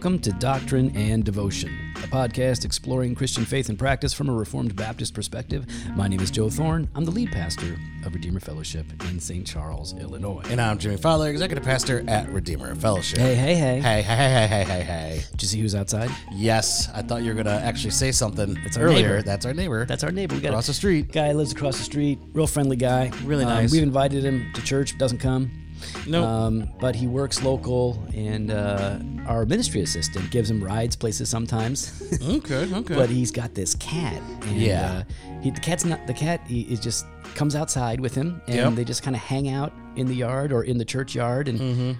Welcome to Doctrine and Devotion, a podcast exploring Christian faith and practice from a Reformed Baptist perspective. My name is Joe Thorn. I'm the lead pastor of Redeemer Fellowship in St. Charles, Illinois. And I'm Jimmy Fowler, Executive Pastor at Redeemer Fellowship. Hey, hey, hey. Hey, hey, hey, hey, hey, hey, hey. Did you see who's outside? Yes, I thought you were going to actually say something It's our earlier. neighbor. That's our neighbor. That's our neighbor. We got across a the street. guy lives across the street. Real friendly guy. Really Um, nice. we've invited him to church. Doesn't come. No. Um, but he works local, and uh, our ministry assistant gives him rides places sometimes. okay, okay. but he's got this cat. And, Yeah. Uh, he, the cat's not the cat. He is just comes outside with him, and Yep. they just kind of hang out in the yard or in the churchyard, and Mm-hmm.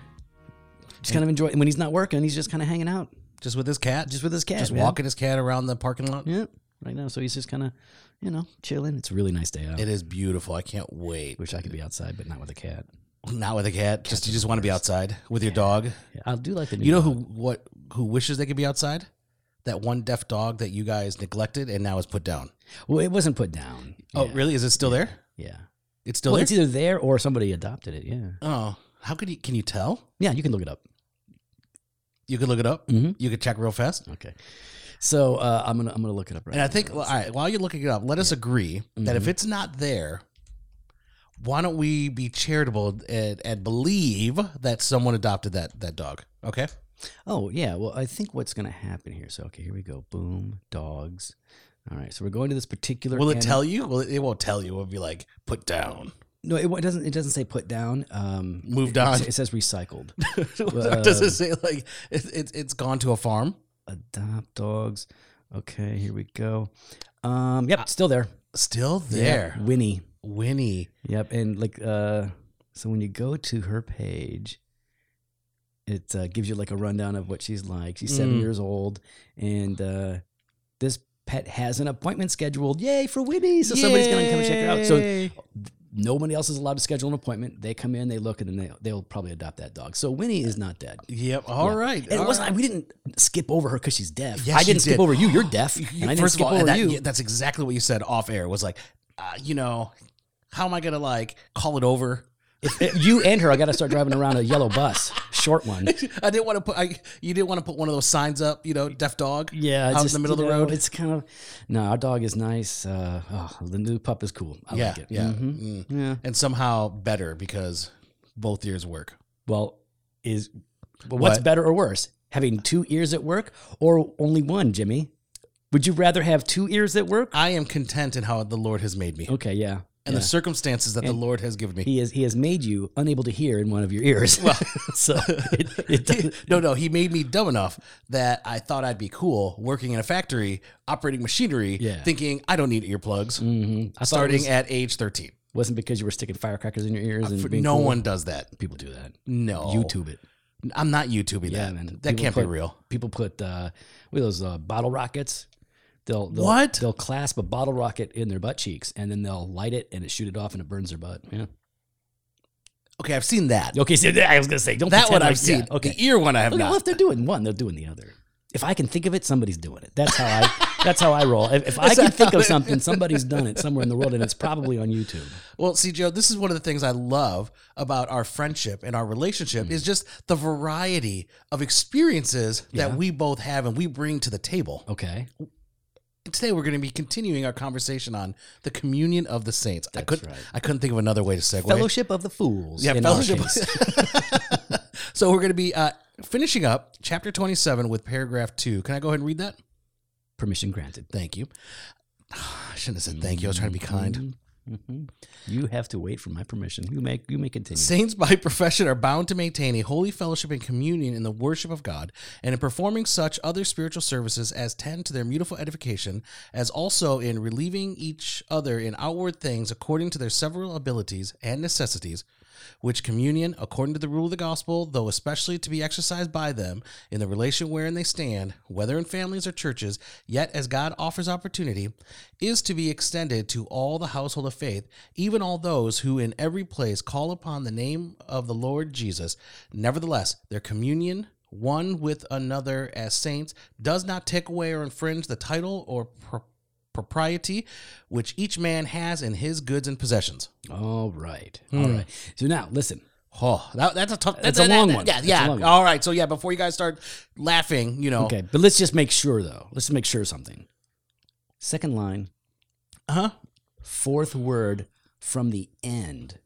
just kind of enjoy. When he's not working, he's just kind of hanging out, just with his cat? just with his cat, Just man. walking his cat around the parking lot? Yeah, right now. So he's just kind of, you know, chilling. It's a really nice day out. It is beautiful. I can't wait. Wish I could be outside, but not with a cat. Not with a cat. Just you just want to be outside with your dog. Yeah, I do like the new. You know who what who wishes they could be outside? That one deaf dog that you guys neglected and now is put down. Well, it wasn't put down. Oh, Yeah, really? Is it still there? Yeah. It's still well, there. it's either there or somebody adopted it. Yeah. oh, how could you? Can you tell? Yeah, you can look it up. You could look it up. Mhm. You could check real fast. Okay. So uh, I'm gonna I'm gonna look it up right. And I think, well, all right, while you're looking it up, let us agree that if it's not there, why don't we be charitable and, and believe that someone adopted that that dog? Okay. Oh yeah, well I think what's going to happen here. So okay, here we go. Boom, dogs. All right, so we're going to this particular. Will it anim- tell you? Well, it, it won't tell you. It'll be like put down, No, it, it doesn't. It doesn't say put down. Um, moved it, on. It says recycled. Does it say like it, it, it's gone to a farm? Adopt dogs. Okay, here we go. Um, yep, still there. Still Yeah, there, Winnie. Winnie. Yep, and like uh, so when you go to her page, it uh, gives you like a rundown of what she's like. She's seven Mm. years old, and uh, this pet has an appointment scheduled. Yay for Winnie! So somebody's gonna come check her out. So Yay. nobody else is allowed to schedule an appointment. They come in, they look, and then they they'll probably adopt that dog. So Winnie is not dead. Yep. All Yeah. right. And it wasn't. right. We didn't skip over her because she's deaf. Yes, I didn't skip did. over you. You're deaf. And I didn't First skip of all, over that, you. yeah, that's exactly what you said off air. Was like, uh, you know, how am I gonna like call it over? If- you and her, I got to start driving around a yellow bus, short one. I didn't want to put. I you didn't want to put one of those signs up. You know, deaf dog. Yeah, it's out just, in the middle you of the road. It's kind of no. Our dog is nice. Uh, oh, the new pup is cool. I yeah, like it. yeah, Mhm. mm. yeah. and somehow better because both ears work. Well, is well, what's What? better or worse, having two ears at work or only one, Jimmy? Would you rather have two ears at work? I am content in how the Lord has made me Okay, yeah. And yeah. the circumstances that the Lord has given me. he has he has made you unable to hear in one of your ears. Well- so it, it doesn't- no, no, he made me dumb enough that I thought I'd be cool working in a factory, operating machinery, Yeah. thinking I don't need earplugs. Mhm. It Starting was, at age thirteen, wasn't because you were sticking firecrackers in your ears and being no cool. one does that. people do that. No, YouTube it. I'm not YouTubing Yeah, that. man. That People can't put- be real. People put uh, what are those uh, bottle rockets. They'll, they'll What? They'll clasp a bottle rocket in their butt cheeks and then they'll light it and it shoot it off and it burns their butt. Yeah. Okay, I've seen that. Okay, so I was gonna say don't that one I've seen. yeah, okay. The ear one I have well, not. if they're doing one, they're doing the other. If I can think of it, somebody's doing it. That's how I. that's how I roll. If, if I can think of something, somebody's done it somewhere in the world, and it's probably on YouTube. Well, see, Joe, this is one of the things I love about our friendship and our relationship Mm. is just the variety of experiences Yeah. that we both have and we bring to the table. Okay, Today, we're going to be continuing our conversation on the communion of the saints. I couldn't. right. I couldn't think of another way to segue. Fellowship of the Fools. Yeah, fellowship. so we're going to be uh, finishing up chapter twenty-seven with paragraph two. Can I go ahead and read that? Permission granted. Thank you. I shouldn't have said thank you. I was trying to be kind. Mhm. You have to wait for my permission. You may you may continue. Saints by profession are bound to maintain a holy fellowship and communion in the worship of God, and in performing such other spiritual services as tend to their mutual edification, as also in relieving each other in outward things according to their several abilities and necessities, which communion, according to the rule of the gospel, though especially to be exercised by them in the relation wherein they stand, whether in families or churches, yet as God offers opportunity, is to be extended to all the household of faith, even all those who in every place call upon the name of the Lord Jesus. Nevertheless, their communion one with another as saints does not take away or infringe the title or propriety which each man has in his goods and possessions. All right. Hmm. All right. So now listen. Oh, that, that's a tough. That's that- a long that- one. Yeah, That's a yeah. long one. All right. So yeah, before you guys start laughing, you know. Okay, but let's just make sure though. Let's make sure of something. Second line, Uh huh. fourth word from the end.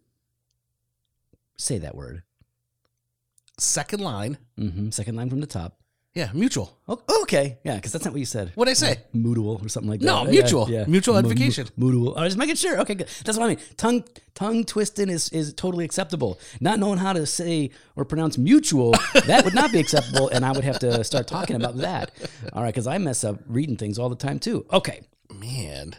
Say that word. Second line. hmm Second line from the top. Yeah, mutual. Okay, yeah, because that's not what you said. What'd I say? Mutual or something like that. No, Yeah, mutual. yeah. Mutual Mu- edification. mu- Mutual. I was making sure. Okay, good. That's what I mean. Tongue tongue twisting is is totally acceptable. Not knowing how to say or pronounce mutual that would not be acceptable, and I would have to start talking about that. All right, because I mess up reading things all the time too. Okay, Man.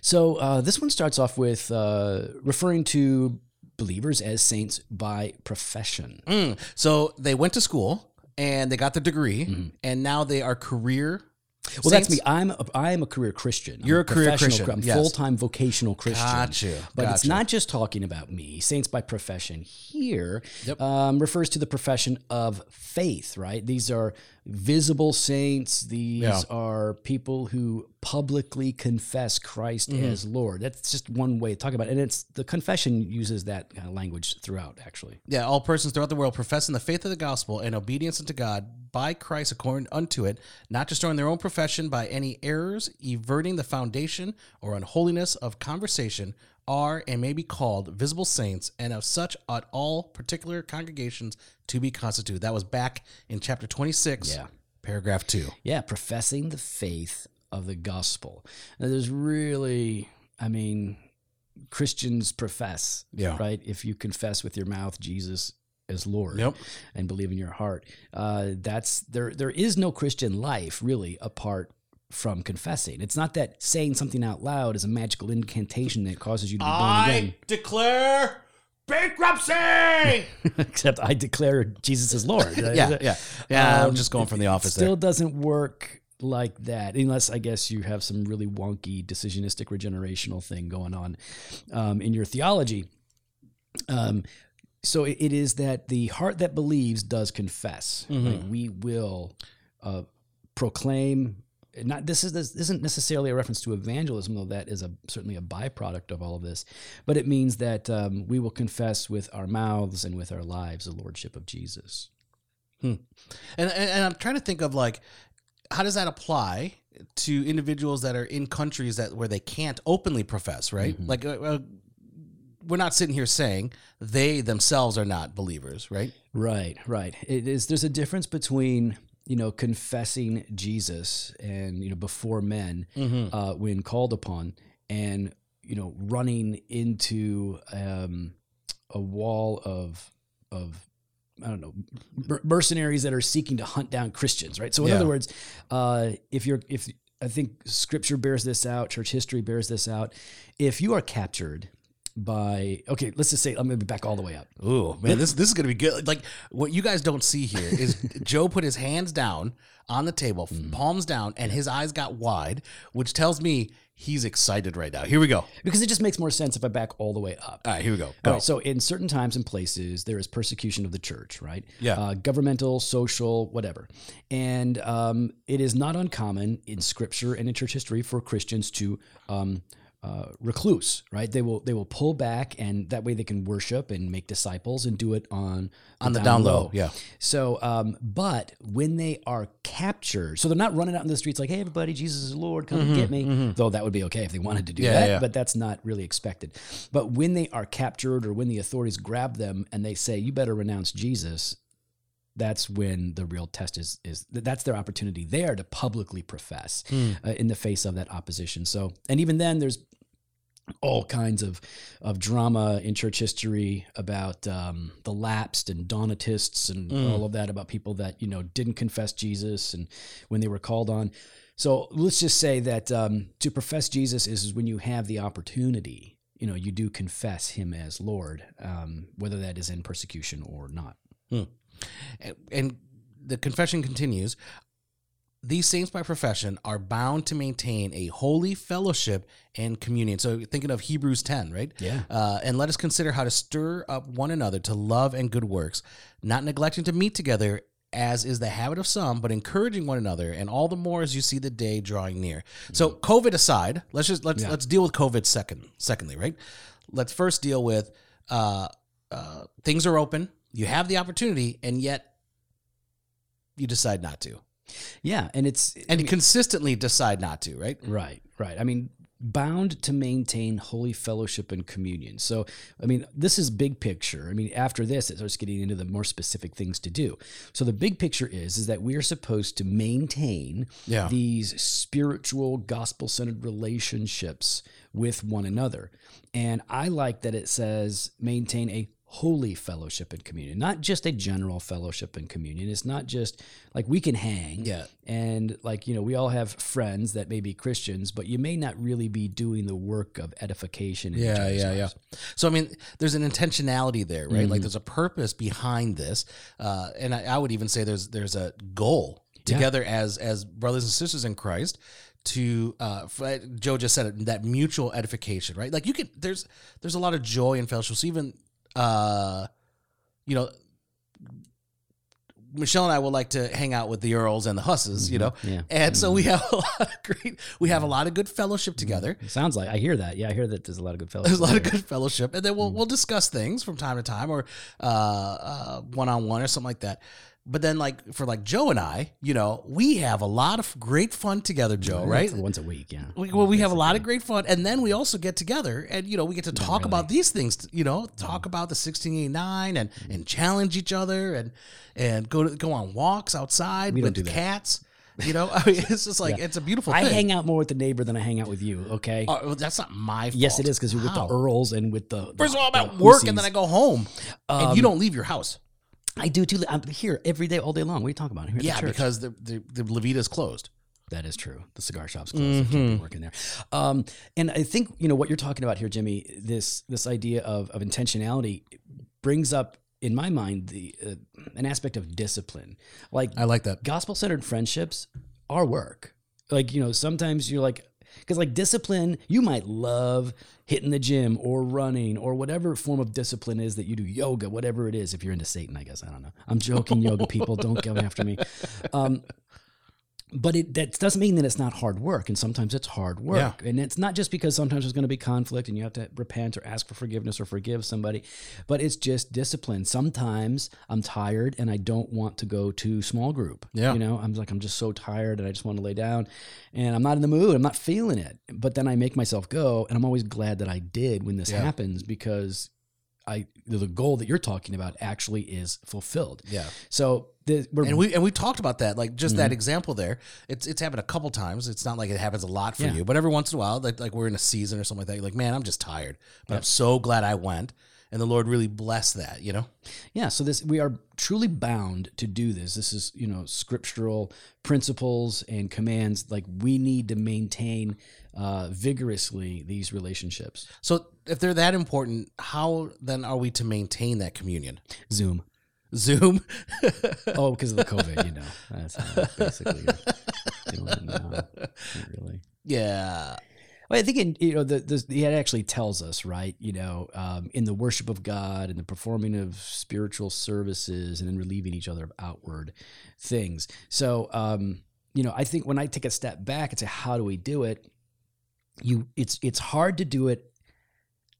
so uh, this one starts off with uh, referring to believers as saints by profession. Mm. So they went to school and they got the degree, and now they are career. Mm-hmm. Well, that's me. I'm a, I am a career Christian. I'm You're a career professional Christian, I'm yes. full time vocational Christian. Got you, But it's got you. not just talking about me. Saints by profession here Yep. um, refers to the profession of faith. Right? These are visible saints. These Yeah. are people who publicly confess Christ Mm-hmm. as Lord. That's just one way to talk about it. And it's the confession uses that kind of language throughout. Actually. Yeah, all persons throughout the world professing the faith of the gospel and obedience unto God by Christ according unto it, not destroying their own profession by any errors, everting the foundation or unholiness of conversation, are and may be called visible saints, and of such ought all particular congregations to be constituted. That was back in chapter 26, Yeah. paragraph 2. Yeah, professing the faith of the gospel. Now, there's really, I mean, Christians profess, Yeah. right? If you confess with your mouth Jesus as Lord Yep. and believe in your heart, uh, that's there. There is no Christian life really apart from confessing. It's not that saying something out loud is a magical incantation that causes you to be born again. I declare bankruptcy! Except I declare Jesus is Lord. yeah, yeah. Yeah, I'm Um, just going from the office still there. doesn't work like that unless i guess you have some really wonky decisionistic regenerational thing going on um, in your theology um, so it, it is that the heart that believes does confess Like, we will uh, proclaim not this is this isn't necessarily a reference to evangelism though that is a certainly a byproduct of all of this but it means that um, we will confess with our mouths and with our lives the lordship of jesus And, and and I'm trying to think of like how does that apply to individuals that are in countries that where they can't openly profess, right? Like uh, uh, we're not sitting here saying they themselves are not believers, right? Right, right. It is. There's a difference between you know confessing Jesus and you know before men uh, when called upon, and you know running into um, a wall of of I don't know mercenaries that are seeking to hunt down Christians. Right. So in Yeah. other words, uh, if you're if I think Scripture bears this out, church history bears this out. If you are captured by okay, let's just say I'm going to back all the way up. Ooh, man, this this is gonna be good. Like what you guys don't see here is Joe put his hands down on the table, palms down, and his eyes got wide, which tells me he's excited right now. Here we go. because it just makes more sense if I back all the way up. All right, here we go. All Go. right, so in certain times and places, there is persecution of the church, right? Yeah. Uh, governmental, social, whatever. And um, it is not uncommon in scripture and in church history for Christians to um, uh, recluse, right? They will they will pull back, and that way they can worship and make disciples and do it on On the down low, yeah. So, um, but when they are captured, so they're not running out in the streets like, "Hey, everybody, Jesus is Lord, come and get me." Though that would be okay if they wanted to do Mm-hmm, Yeah, that, yeah. but that's not really expected. But when they are captured or when the authorities grab them and they say, "You better renounce Jesus," that's when the real test is is that's their opportunity there to publicly profess Hmm. uh, in the face of that opposition. So, and even then, there's all kinds of of drama in church history about um, the lapsed and Donatists and Mm. all of that about people that you know didn't confess Jesus and when they were called on. So let's just say that um, to profess Jesus is when you have the opportunity. You know, you do confess Him as Lord, um, whether that is in persecution or not. And, and the confession continues. These saints by profession are bound to maintain a holy fellowship and communion. So thinking of Hebrews 10, right? Yeah. Uh, and let us consider how to stir up one another to love and good works, not neglecting to meet together as is the habit of some, but encouraging one another, and all the more as you see the day drawing near. So COVID aside, let's just let's Yeah. let's deal with COVID second. Secondly, right? Let's first deal with uh, uh, things are open, you have the opportunity, and yet you decide not to, Yeah, and it's and you consistently decide not to, right? Right, right. I mean, bound to maintain holy fellowship and communion. So, I mean, this is big picture. I mean, after this, it starts getting into the more specific things to do. So, the big picture is is that we are supposed to maintain Yeah. these spiritual, gospel-centered relationships with one another. And I like that it says maintain a holy fellowship and communion, not just a general fellowship and communion. It's not just like we can hang Yeah. and like you know we all have friends that may be christians but you may not really be doing the work of edification in Yeah, yeah, yeah. So I mean, there's an intentionality there, right? Mm-hmm. Like there's a purpose behind this, uh, and I, I would even say there's there's a goal together as as brothers and sisters in Christ to uh Joe just said it that mutual edification, right? Like you can there's there's a lot of joy in fellowship. So even uh you know Michelle and I would like to hang out with the Earls and the Husses, you know, Mm-hmm. Yeah. and so we have a lot of great, we have a lot of good fellowship together. It sounds like i hear that yeah i hear that there's a lot of good fellowship. There's a lot of good fellowship, and then we'll we'll discuss things from time to time, or uh, one on one or something like that. But then, like for like Joe and I, you know, we have a lot of great fun together, Joe. Right? once a week yeah We, well, we have a lot of great fun, and then we also get together, and you know, we get to talk about these things. You know, talk about the 1689 and mm-hmm. and challenge each other, and and go to go on walks outside We with do cats. You know, I mean, it's just like it's a beautiful. i thing. hang out more with the neighbor than i hang out with you okay Oh, well, that's not my fault. yes it is because you're with the earls and with the, the First of all, I'm at work and then I go home, and you um, don't leave your house. I do too i'm here every day all day long what are you talking about I'm here Yeah, because the the, the Levita's closed. That is true. The cigar shop's closed. I can't be working there. Um, and I think you know what you're talking about here, Jimmy. This this idea of of intentionality brings up in my mind the uh, an aspect of discipline. Like I like that. gospel centered friendships are work. Like you know, sometimes you're like. Because like discipline, you might love hitting the gym or running or whatever form of discipline is that you do, yoga, whatever it is. If you're into Satan, I guess I don't know. I'm joking, yoga people, don't come after me. Um, but it that doesn't mean that it's not hard work and sometimes it's hard work. And it's not just because sometimes there's going to be conflict and you have to repent or ask for forgiveness or forgive somebody but it's just discipline. Sometimes i'm tired and i don't want to go to small group. Yeah. you know i'm like i'm just so tired and i just want to lay down and i'm not in the mood i'm not feeling it. But then i make myself go and i'm always glad that i did when this Yeah. happens because i the goal that you're talking about actually is fulfilled. Yeah, so and we and we talked about that, like just that example there. It's it's happened a couple times. It's not like it happens a lot for Yeah. you, but every once in a while, like like we're in a season or something like that. You're like, man, I'm just tired, but I'm so glad I went, and the Lord really blessed that. You know, Yeah, so this we are truly bound to do this. This is, you know, scriptural principles and commands like we need to maintain uh, vigorously these relationships. so if they're that important, how then are we to maintain that communion? Zoom. Zoom. Oh, because of the COVID, you know. That's basically doing now. Not really. yeah, Well, I think in, you know the, the it actually tells us right you know um, in the worship of God and the performing of spiritual services and then relieving each other of outward things. So um, you know I think when I take a step back and say how do we do it, you it's it's hard to do it.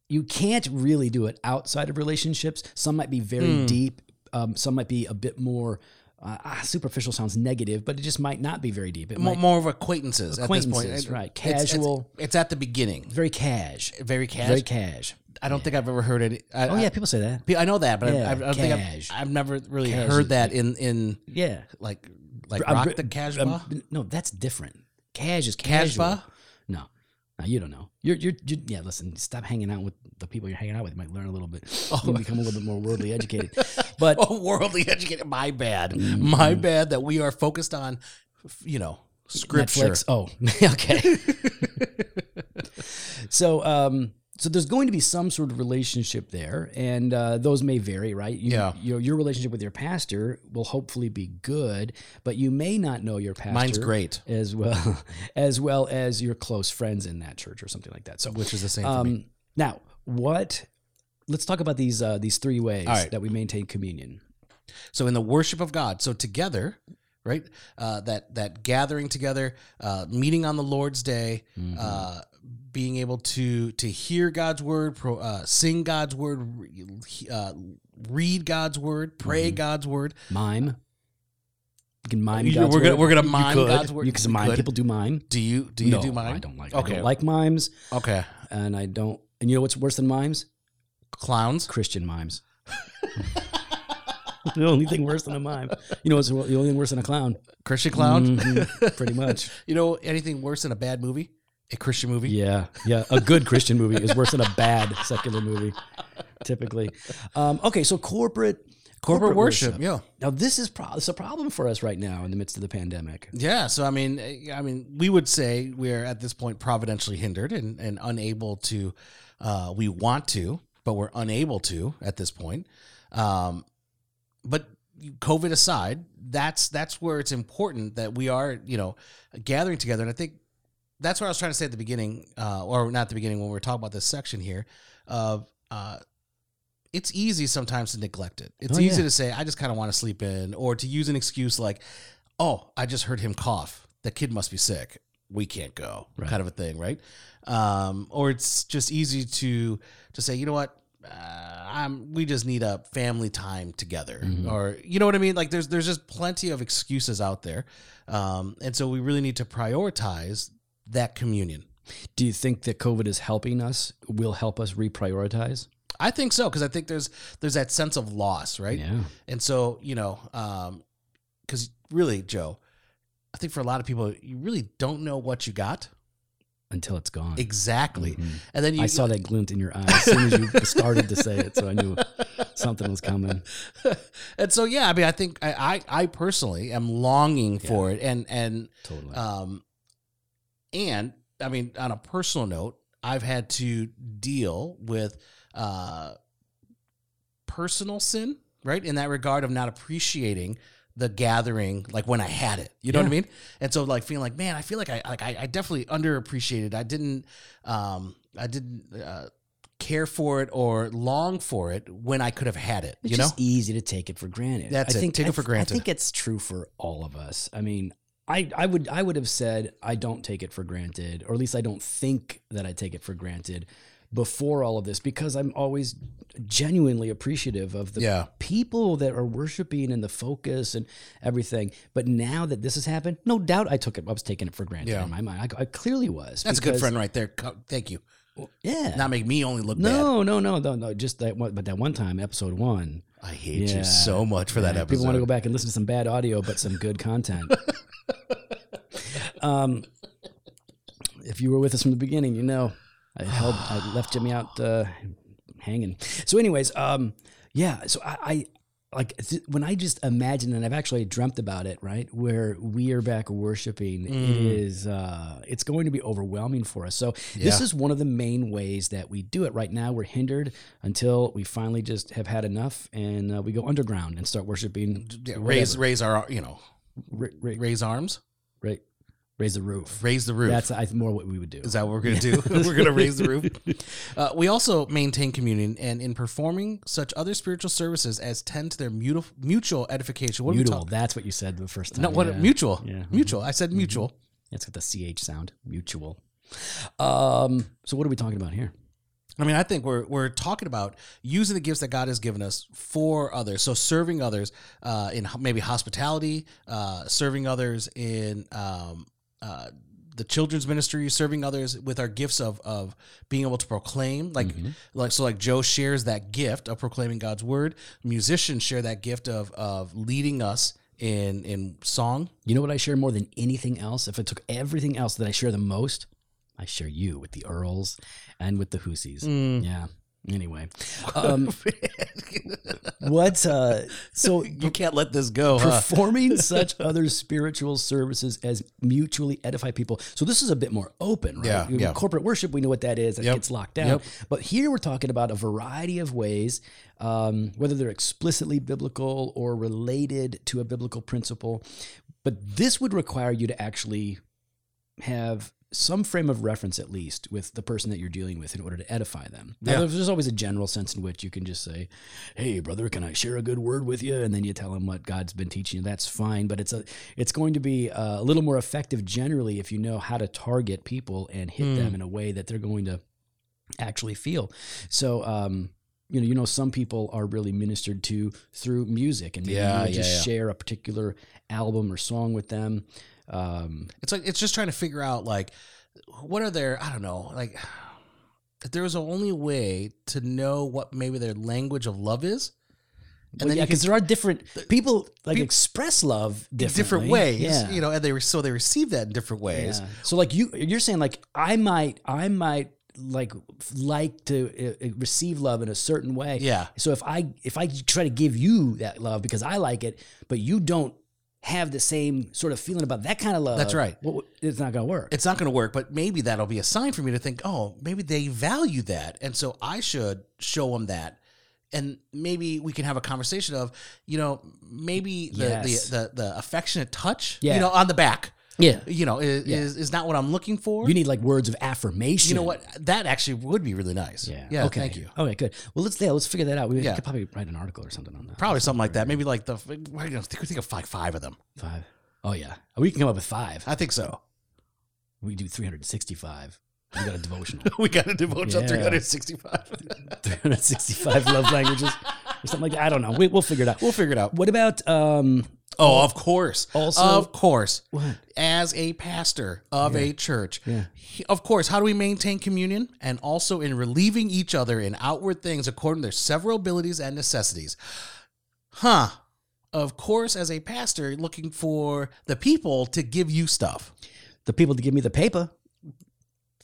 You can't really do it outside of relationships. Some might be very Hmm. deep. Um, some might be a bit more. Uh, ah, superficial sounds negative, but it just might not be very deep. It more, might more of acquaintances. at this point. Acquaintances, right. It's- it's- Casual. It's, at the beginning. very cash, Very cash. very cash. I don't think I've ever heard it. I, Oh yeah, people say that. I, I know that, but Yeah, I, I don't think I've, I've never really Cash heard that in in Yeah, like like I'm rock the cash um, no, that's different. Cash is casual. Casbah? No, no, you don't know. You're, you're, you're, yeah. Listen, stop hanging out with the people you're hanging out with. You might learn a little bit. Oh. You become a little bit more worldly educated. But Oh, worldly educated. My bad. My bad that we are focused on, you know, scripture. Netflix. Oh, okay. so, um, so there's going to be some sort of relationship there, and uh, those may vary, right? You, Yeah. Your, your relationship with your pastor will hopefully be good, but you may not know your pastor. Mine's great, as well as well as your close friends in that church or something like that. So, which is the same for me. um, now what? Let's talk about these uh, these three ways right. that we maintain communion. So in the worship of God, so together, right? Uh, that that gathering together, uh, meeting on the Lord's day, Mm-hmm. uh, being able to to hear God's word, pro, uh, sing God's word, uh, read God's word, pray God's word. Mime. You can mime You- God's we're gonna- word. we're gonna You mime. God's word. You can mime. could. People do mime. Do you do you no, do mine? I don't like. I Okay. don't like mimes, Okay, and I don't. And you know what's worse than mimes? clowns. Christian mimes. the only thing worse than a mime. You know what's the only thing worse than a clown? Christian clown. Mhm, pretty much. You know anything worse than a bad movie? A Christian movie? Yeah, yeah. A good Christian movie is worse than a bad secular movie, typically. Um, okay, so corporate Corporate worship. Yeah. Now this is pro- it's a problem for us right now in the midst of the pandemic. Yeah, so I mean, eh, I mean, we would say we're at this point providentially hindered and, and unable to. Uh, we want to, but we're unable to at this point. Um, but COVID aside, that's that's where it's important that we are, you know, gathering together. And I think that's what I was trying to say at the beginning, uh, or not the beginning when we were talking about this section here. Of uh, it's easy sometimes to neglect it. It's Oh, easy yeah. to say, I just kind of want to sleep in, or to use an excuse like, oh, I just heard him cough. The kid must be sick. We can't go, Right. kind of a thing, right? Um, or it's just easy to to say, you know what, uh, I'm. We just need a family time together, Mhm. or you know what I mean. Like there's there's just plenty of excuses out there, um, and so we really need to prioritize that communion. Do you think that COVID is helping us? Will help us reprioritize? I think so because I think there's there's that sense of loss, right? Yeah. And so, you know, because really, Joe, I think for a lot of people, you really don't know what you got Until it's gone. exactly. Mhm. And then you I saw that glint in your eye as soon as you started to say it, so I knew something was coming. and so, yeah, I mean, I think I, I, I personally am longing for it. And, and, Totally. um, and I mean, on a personal note, I've had to deal with, uh, personal sin, right? In that regard of not appreciating the gathering, like when I had it, you know what I mean? And so like feeling like, man, I feel like I, like I, I definitely underappreciated. I didn't, um, I didn't, uh, care for it or long for it when I could have had it, It's you know? just easy to take it for granted. That's I it. think, Take it for granted. I think it's true for all of us. I mean, I, I would I would have said I don't take it for granted, or at least I don't think that I take it for granted before all of this, because I'm always genuinely appreciative of the Yeah. people that are worshiping and the focus and everything. But now that this has happened, no doubt I took it. I was taking it for granted Yeah. in my mind. I, I clearly was. That's a good friend right there. Thank you. Yeah. Not make me only look bad. no, no, no, no, no. Just that one, but that one time, episode one. I hate Yeah. you so much for that episode. People want to go back and listen to some bad audio, but some good content. um, if you were with us from the beginning, you know I held, I left Jimmy out uh, hanging. So, anyways, um, yeah. So I, I like th- when I just imagine, and I've actually dreamt about it, right? Where we are back worshiping, Mm. is, uh, it's going to be overwhelming for us. So this Yeah. is one of the main ways that we do it. Right now, we're hindered until we finally just have had enough, and uh, we go underground and start worshiping. Yeah, raise raise our you know Ra- ra- raise arms, ra- raise the roof. raise the roof. That's I, more what we would do. Is that what we're gonna do? we're gonna raise the roof. Uh, we also maintain communion, and in performing such other spiritual services as tend to their mutual mutual edification. What Mutual. That's what you said the first time. No, what yeah. mutual? Yeah. Mm-hmm. Mutual. I said mutual. It's got the ch sound. Mutual. Um. So what are we talking about here? I mean, I think we're we're talking about using the gifts that God has given us for others. So serving others uh, in maybe hospitality, uh, serving others in um, uh, the children's ministry, serving others with our gifts of of being able to proclaim, like like so, like Joe shares that gift of proclaiming God's word. Musicians share that gift of of leading us in in song. You know what I share more than anything else? If I took everything else that I share the most, I share you with the Earls and with the Hoosies. Mm. Yeah. Anyway, um, what? Uh, so you can't let this go. Huh? performing such other spiritual services as mutually edify people. So this is a bit more open, right? Yeah, yeah. Corporate worship, we know what that is. That Yep, gets locked down. yep. But here we're talking about a variety of ways, um, whether they're explicitly biblical or related to a biblical principle. But this would require you to actually have some frame of reference at least with the person that you're dealing with in order to edify them. Now, Yeah. there's always a general sense in which you can just say, "Hey, brother, can I share a good word with you?" and then you tell them what God's been teaching you. That's fine, but it's a it's going to be uh, a little more effective generally if you know how to target people and hit Hmm. them in a way that they're going to actually feel. So, um, you know, you know, some people are really ministered to through music, and maybe Yeah, you yeah, just share a particular album or song with them. Um, It's like it's just trying to figure out like what are their I don't know like if there was only a way to know what maybe their language of love is, and well, then yeah, because there are different people like Peop- express love different ways, Yeah. you know, and they re- so they receive that in different ways. Yeah. So like you, you're saying like I might, I might like like to uh, uh, receive love in a certain way. Yeah. So if I if I try to give you that love because I like it, but you don't have the same sort of feeling about that kind of love, That's right. Well, it's not going to work. It's not going to work, but maybe that'll be a sign for me to think, oh, maybe they value that, and so I should show them that. And maybe we can have a conversation of, you know, maybe the Yes. the, the the affectionate touch, Yeah. you know, on the back, yeah. you know, is, Yeah. is is not what I'm looking for. You need like words of affirmation. You know what? That actually would be really nice. Yeah. Yeah. Okay. Thank you. Okay. Good. Well, let's yeah, let's figure that out. We Yeah. could probably write an article or something on that. Probably something like that. Maybe like the. I don't think we think of like five of them. Five. Oh yeah. We can come up with five. I think so. We do 365. We got a devotional. we got a devote Yeah. 365. 365 love languages or something like that. I don't know. We, we'll figure it out. we'll figure it out. What about um Oh, of course. Also- of course. what? As a pastor of a church, Yeah. he- of course, how do we maintain communion? And also in relieving each other in outward things according to their several abilities and necessities. Huh. Of course, as a pastor, looking for the people to give you stuff. the people to give me the paper?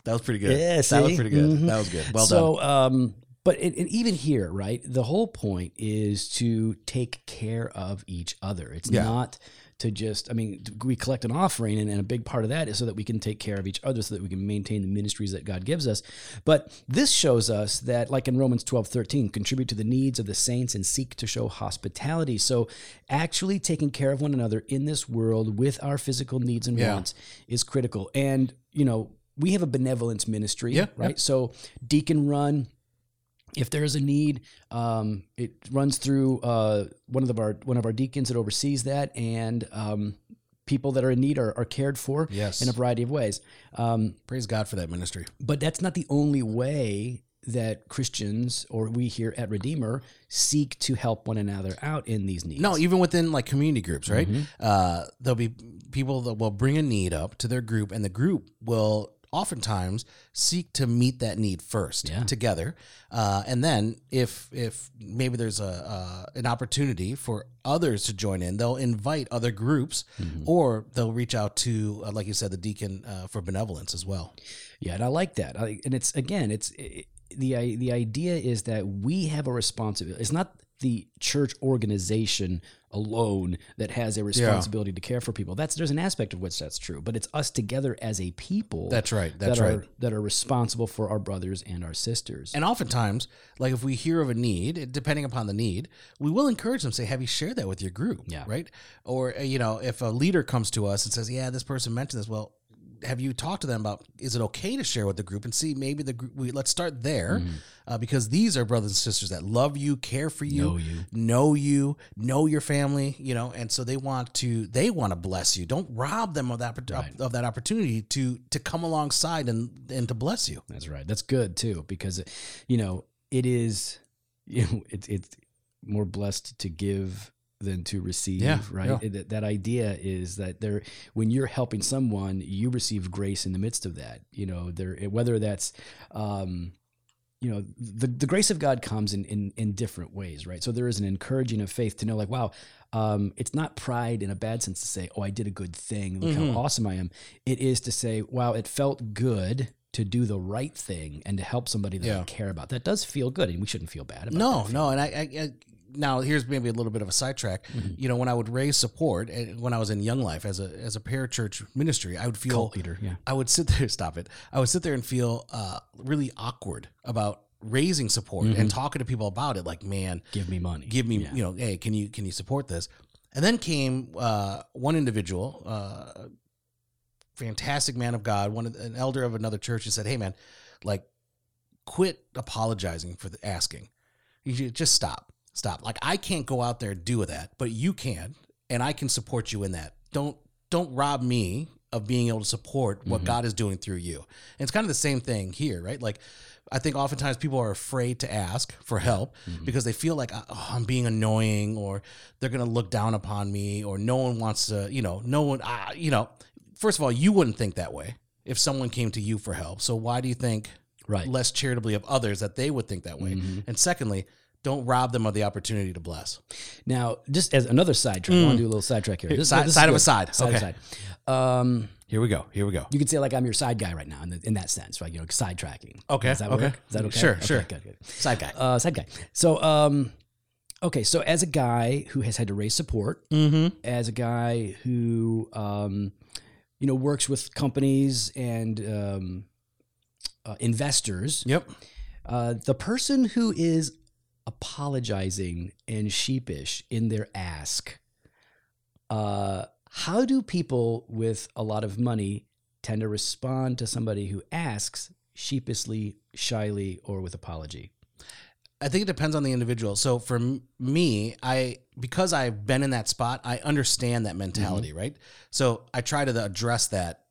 That was pretty good. Yeah, that was pretty good. Mhm. That was good. Well done. so, um, but it, and even here, right? The whole point is to take care of each other. It's Yeah. not to just. I mean, we collect an offering, and, and a big part of that is so that we can take care of each other, so that we can maintain the ministries that God gives us. But this shows us that, like in Romans twelve thirteen, contribute to the needs of the saints and seek to show hospitality. So, actually taking care of one another in this world with our physical needs and Yeah. wants is critical. And you know, we have a benevolence ministry, Yeah, right? So deacon run. If there is a need, um, it runs through uh, one of the, our one of our deacons that oversees that, and um, people that are in need are, are cared for Yes. in a variety of ways. Um, Praise God for that ministry. but that's not the only way that Christians or we here at Redeemer seek to help one another out in these needs. No, even within like community groups, right? Mm-hmm. Uh, there'll be people that will bring a need up to their group, and the group will oftentimes seek to meet that need first Yeah. together, uh, and then if if maybe there's a uh, an opportunity for others to join in, they'll invite other groups, Mm-hmm. or they'll reach out to, uh, like you said, the deacon uh, for benevolence as well. Yeah, and I like that. I, and it's again, it's it, the the idea is that we have a responsibility. It's not the church organization alone that has a responsibility to care for people. That's there's an aspect of which that's true, but it's us together as a people. That's right. That's that right. Are, that are responsible for our brothers and our sisters. And oftentimes, like if we hear of a need, depending upon the need, we will encourage them. Say, "Have you shared that with your group?" Yeah. Right. Or uh, you know, if a leader comes to us and says, "Yeah, this person mentioned this," well, have you talked to them about is it okay to share with the group and see maybe the group? We, let's start there Mm-hmm. uh, because these are brothers and sisters that love you, care for you, Know you. know you, know your family, you know, and so they want to they want to bless you. Don't rob them of that Right. of that opportunity to to come alongside and and to bless you. That's right. That's good too, because you know it is. You know, it's it's more blessed to give than to receive. Yeah, right. yeah. That, that idea is that there, when you're helping someone, you receive grace in the midst of that. You know, there whether that's. Um, you know the, the grace of god comes in, in in different ways right so there is an encouraging of faith to know like wow um, it's not pride in a bad sense to say oh i did a good thing look Mhm. how awesome i am it is to say wow it felt good to do the right thing and to help somebody that Yeah. i care about that does feel good and we shouldn't feel bad about it. No, no, and I, I, I now here's maybe a little bit of a sidetrack. Mm-hmm. You know, when I would raise support when I was in Young Life as a as a parachurch ministry, I would feel cult leader yeah I would sit there. Stop it. I would sit there and feel uh, really awkward about raising support and talking to people about it. Like, man, give me money give me, Mm-hmm. Yeah. you know, hey, can you can you support this? And then came uh, one individual, uh, fantastic man of God, one of, an elder of another church, and said, "Hey, man, like, quit apologizing for the asking. You just stop, stop. Like, I can't go out there and do that, but you can, and I can support you in that. Don't don't rob me of being able to support what God is doing through you. And it's kind of the same thing here, right? Like." I think oftentimes people are afraid to ask for help because they feel like oh, I'm being annoying or they're going to look down upon me or no one wants to, you know, no one, uh, you know, first of all, you wouldn't think that way if someone came to you for help. So why do you think Right. less charitably of others that they would think that way? And secondly, don't rob them of the opportunity to bless. Now, just as another sidetrack, I want to do a little sidetrack here. This- side- this is side of a side. Side of a Okay. side. Um, Here we go. Here we go. you could say like I'm your side guy right now in, the, in that sense, right? You know, sidetracking. Okay, Does that okay. work? Is that okay? Sure, Okay, sure. Good, good. Side guy. Uh, side guy. So, um, okay. So, as a guy who has had to raise support, Mm-hmm. as a guy who, um, you know, works with companies and um, uh, investors, Yep. uh, the person who is apologizing and sheepish in their ask, uh, how do people with a lot of money tend to respond to somebody who asks sheepishly, shyly, or with apology? I think it depends on the individual. So for me, I because I've been in that spot, I understand that mentality, Mm-hmm. right? So I try to address that.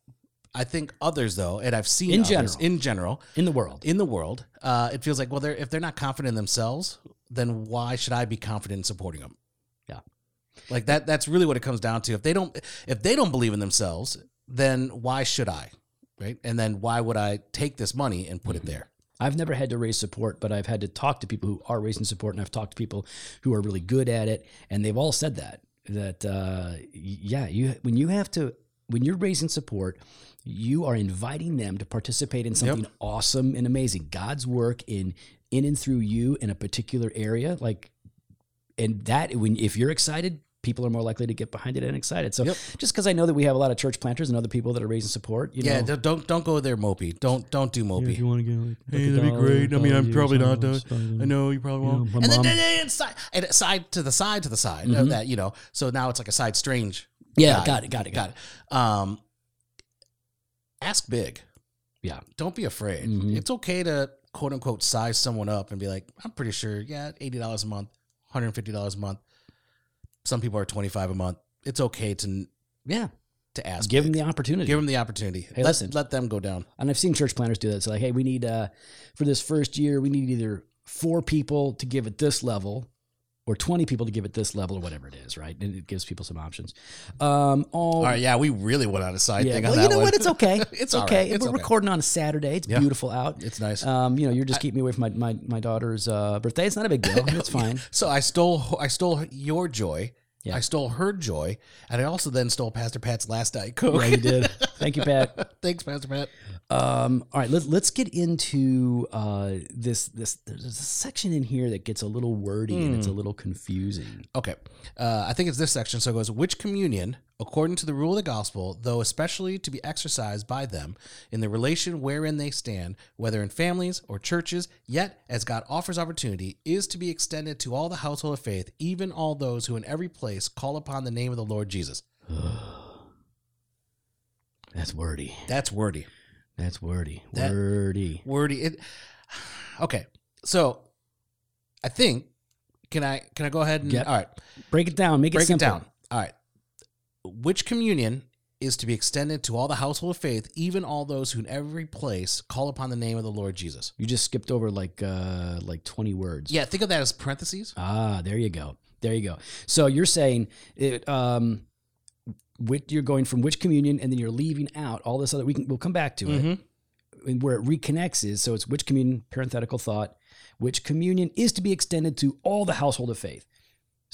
I think others though, and I've seen In others, general. in general, In the world. in the world, uh, it feels like well, they're if they're not confident in themselves, then why should I be confident in supporting them? Yeah. like that. That's really what it comes down to. If they don't, if they don't believe in themselves, then why should I? Right, and then why would I take this money and put it there? I've never had to raise support, but I've had to talk to people who are raising support, and I've talked to people who are really good at it, and they've all said that that uh, yeah, you when you have to when you're raising support, you are inviting them to participate in something awesome and amazing. God's work in in and through you in a particular area, like, and that when if you're excited. People are more likely to get behind it and excited. So, Yep. just because I know that we have a lot of church planters and other people that are raising support, you Yeah, know, don't- don't don't go there, mopey. Don't don't do mopey. Yeah, if you want to get like, Hey, that'd be great. I mean, I'm probably not done. I know you probably won't. my and then, mom- then, then side, and side to the side to the side of mm-hmm. that, you know. So now it's like a side strange. Yeah, guy. got it, got it, got got it. Um, ask big. Yeah. Don't be afraid. Mhm. It's okay to quote unquote size someone up and be like, I'm pretty sure, yeah, eighty dollars a month, hundred and fifty dollars a month. Some people are twenty five a month. It's okay to Yeah, to ask. give them the opportunity. give them the opportunity. Hey, let, listen. let them go down. and I've seen church planters do that. It's like, hey, we need uh, for this first year, we need either four people to give at this level, or twenty people to give at this level, or whatever it is, right? And it gives people some options. Um, all, All right, yeah, we really went on a side yeah. thing Well, on you that know one. what? It's okay. It's okay. right. It's We're okay. recording on a Saturday. It's Yeah. beautiful out. It's nice. Um, you know, you're just keeping me away from my, my, my daughter's uh, birthday. It's not a big deal. It's fine. So I stole I stole your joy. Yeah. I stole her joy, and I also then stole Pastor Pat's last night coke. Yeah, you did. Thank you, Pat. Thanks, Pastor Pat. Um, all right, let, let's get into uh, this. This there's a section in here that gets a little wordy and it's a little confusing. Okay, uh, I think it's this section. So it goes, which communion, according to the rule of the gospel, though especially to be exercised by them in the relation wherein they stand, whether in families or churches, yet as God offers opportunity, is to be extended to all the household of faith, even all those who in every place call upon the name of the Lord Jesus. That's wordy. That's wordy. That's wordy. That- wordy. wordy. It okay. So I think can I can I go ahead and Yep. all right Break it down. Make it break it simple. down. All right. Which communion is to be extended to all the household of faith, even all those who in every place call upon the name of the Lord Jesus? You just skipped over like uh, like twenty words. Yeah, think of that as parentheses. Ah, there you go. There you go. So you're saying it. Um, which you're going from which communion, and then you're leaving out all this other. We can. We'll come back to it. and where it reconnects is so it's which communion parenthetical thought which communion is to be extended to all the household of faith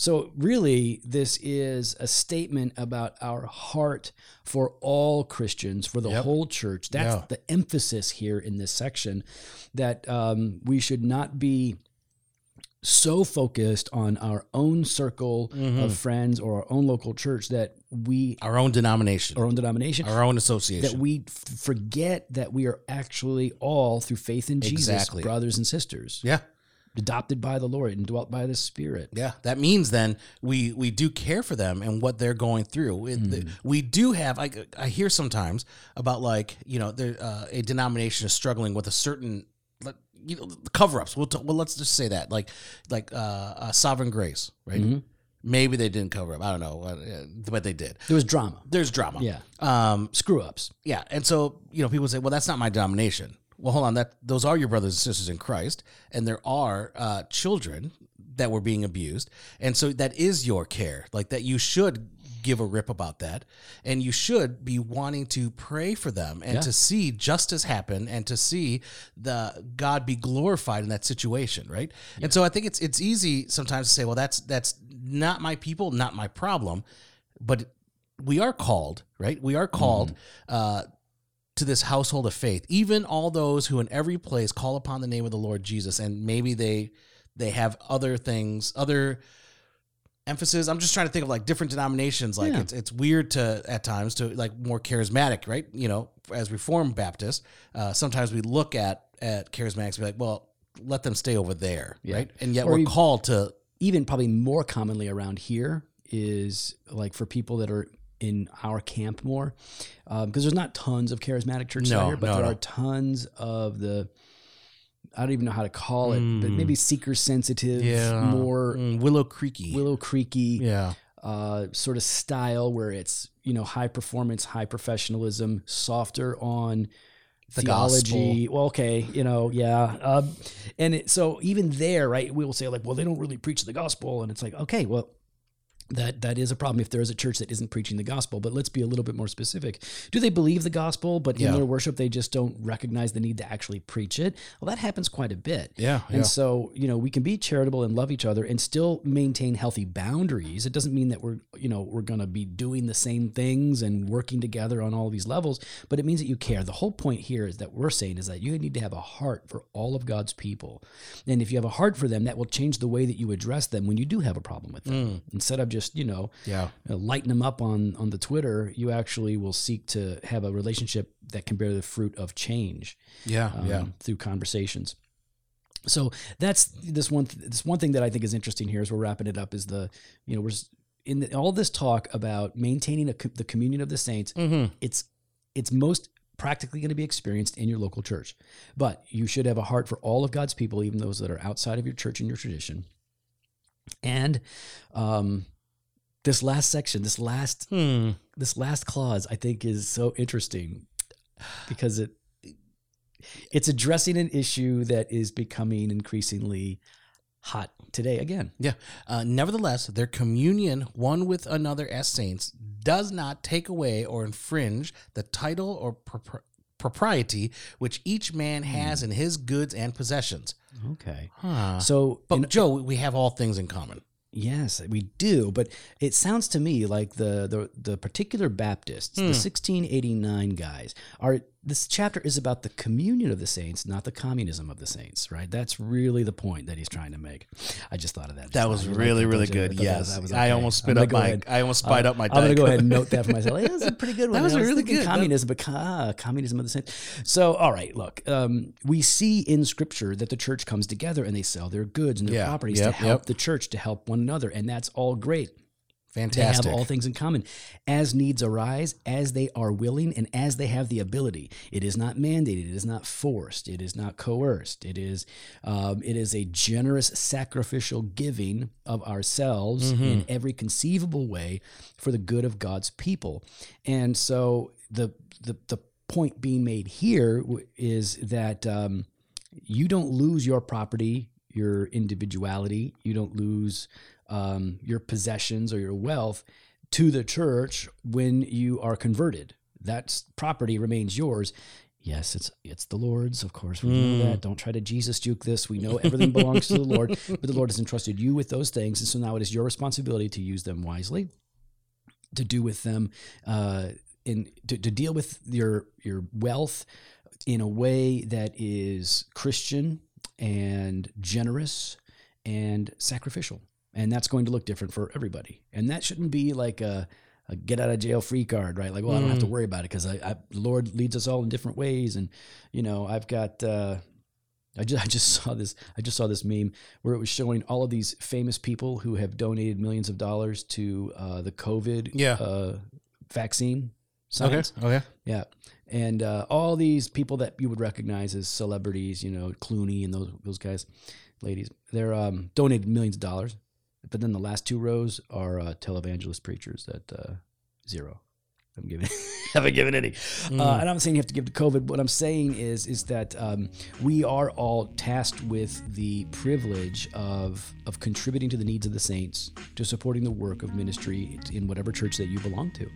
so really this is a statement about our heart for all christians for the Yep. whole church that's Yeah. the emphasis here in this section that um, we should not be so focused on our own circle Mm-hmm. of friends or our own local church that we Our own denomination, our own denomination our own association that we f- forget that we are actually all through faith in Jesus, brothers and sisters. yeah, adopted by the Lord and dwelt by the Spirit. Yeah, that means then we we do care for them and what they're going through. It- the- we do have. I I hear sometimes about like you know there uh, a denomination is struggling with a certain you know cover ups. We'll t- well let's just say that like like uh, uh, sovereign grace, right? Maybe they didn't cover up. I don't know, uh, but they did. There was drama. There's drama. Yeah. Um. Screw ups. Yeah. And so you know people say, well, that's not my denomination. Well, hold on. That those are your brothers and sisters in Christ, and there are uh, children that were being abused, and so that is your care. Like that, you should give a rip about that, and you should be wanting to pray for them and Yeah. to see justice happen and to see the God be glorified in that situation, right? And so I think it's it's easy sometimes to say, well, that's that's not my people, not my problem, but we are called, right? We are called uh, to this household of faith. Even all those who in every place call upon the name of the Lord Jesus, and maybe they they have other things, other emphasis. I'm just trying to think of like different denominations. Like Yeah. it's it's weird to at times to like more charismatic, right? You know, as Reformed Baptists, uh, sometimes we look at at charismatics and be like, well, let them stay over there, right? And yet Or we're you- called to even probably more commonly around here is like for people that are in our camp more because there's not tons of charismatic churches out here but no, there no. are tons of the i don't even know how to call it but maybe seeker sensitive more Mm, Willow Creeky. willow Creeky, yeah. uh, sort of style where it's you know high performance high professionalism softer on The theology well okay you know yeah um, and it, so even there right we will say like well they don't really preach the gospel and it's like okay well that that is a problem if there is a church that isn't preaching the gospel but let's be a little bit more specific do they believe the gospel but Yeah. in their worship they just don't recognize the need to actually preach it well that happens quite a bit Yeah. and so, you know, we can be charitable and love each other and still maintain healthy boundaries. It doesn't mean that we're, you know, we're going to be doing the same things and working together on all these levels, but it means that you care. The whole point here is that we're saying is that you need to have a heart for all of God's people. And if you have a heart for them, that will change the way that you address them when you do have a problem with them. Mm. Instead of just, you know, Yeah. uh, lighting them up on on the Twitter, you actually will seek to have a relationship that can bear the fruit of change Yeah. um, yeah. through conversations. So that's this one. This one thing that I think is interesting here as we're wrapping it up is the you know we're in the, all this talk about maintaining a, co- the communion of the saints. Mm-hmm. It's it's most practically going to be experienced in your local church, but you should have a heart for all of God's people, even those that are outside of your church and your tradition. And um, this last section, this last Hmm. this last clause I think is so interesting because it it's addressing an issue that is becoming increasingly hot today again. Yeah. Uh, nevertheless, their communion one with another as saints does not take away or infringe the title or propri- propriety which each man has in his goods and possessions. Okay. Huh. So But in- Joe, we have all things in common. Yes, we do, but it sounds to me like the the, the particular Baptists, the hmm. 1689 guys, are this chapter is about the communion of the saints, not the communism of the saints, right? That's really the point that he's trying to make. I just thought of that. That was really, really don't? I good. that was- Yes, that was I okay. almost I'm spit up my. ahead. I almost spied up my. I'm gonna go ahead and note that for myself. Hey, was a pretty good one. That was I really good. Communism, but communism of the saints. So, all right, look, um, we see in Scripture that the church comes together and they sell their goods and their Yeah. properties to help yep. the church to help one another, and that's all great. They Fantastic. have all things in common. As needs arise, as they are willing, and as they have the ability. It is not mandated. It is not forced. It is not coerced. It is, um, it is a generous sacrificial giving of ourselves in every conceivable way for the good of God's people. And so the the the point being made here is that um, you don't lose your property, your individuality. You don't lose um, your possessions or your wealth to the church when you are converted. That property remains yours. Yes, it's it's the Lord's, of course. We know that. Don't try to Jesus juke this. We know everything belongs to the Lord, but the Lord has entrusted you with those things, and so now it is your responsibility to use them wisely, to do with them, uh, in to, to deal with your your wealth in a way that is Christian and generous and sacrificial. And that's going to look different for everybody. And that shouldn't be like a, a get out of jail free card, right? Like, well, I don't have to worry about it because I, I, the Lord leads us all in different ways. And, you know, I've got, uh, I just I just saw this I just saw this meme where it was showing all of these famous people who have donated millions of dollars to uh, the COVID Yeah. uh, vaccine Okay. science. Okay. Yeah, and uh, all these people that you would recognize as celebrities, you know, Clooney and those those guys, ladies, they're um, donated millions of dollars, but then the last two rows are uh, televangelist preachers that uh, zero. I'm giving, haven't given any. Uh, and I'm not saying you have to give to COVID. What I'm saying is, is that um, we are all tasked with the privilege of of contributing to the needs of the saints, to supporting the work of ministry in whatever church that you belong to.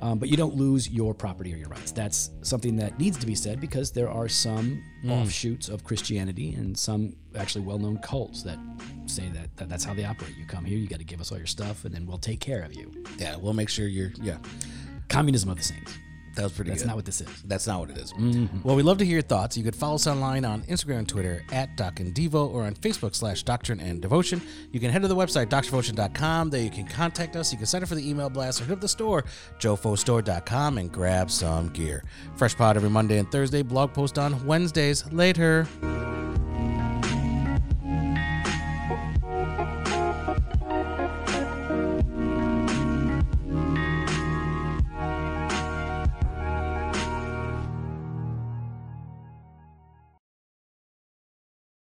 Um, but you don't lose your property or your rights. That's something that needs to be said because there are some offshoots of Christianity and some actually well-known cults that say that, that that's how they operate. You come here, you got to give us all your stuff, and then we'll take care of you. Yeah, we'll make sure you're. Yeah, Communism of the saints. that was pretty That's good. not what this is. That's not what it is. Mm-hmm. Well, we love to hear your thoughts. You could follow us online on Instagram and Twitter at Doc and Devo or on Facebook slash Doctrine and Devotion. You can head to the website, doctrinedevotion.com. There you can contact us. You can sign up for the email blast or hit up the store, jofostore.com, and grab some gear. Fresh pod every Monday and Thursday, blog post on Wednesdays. Later.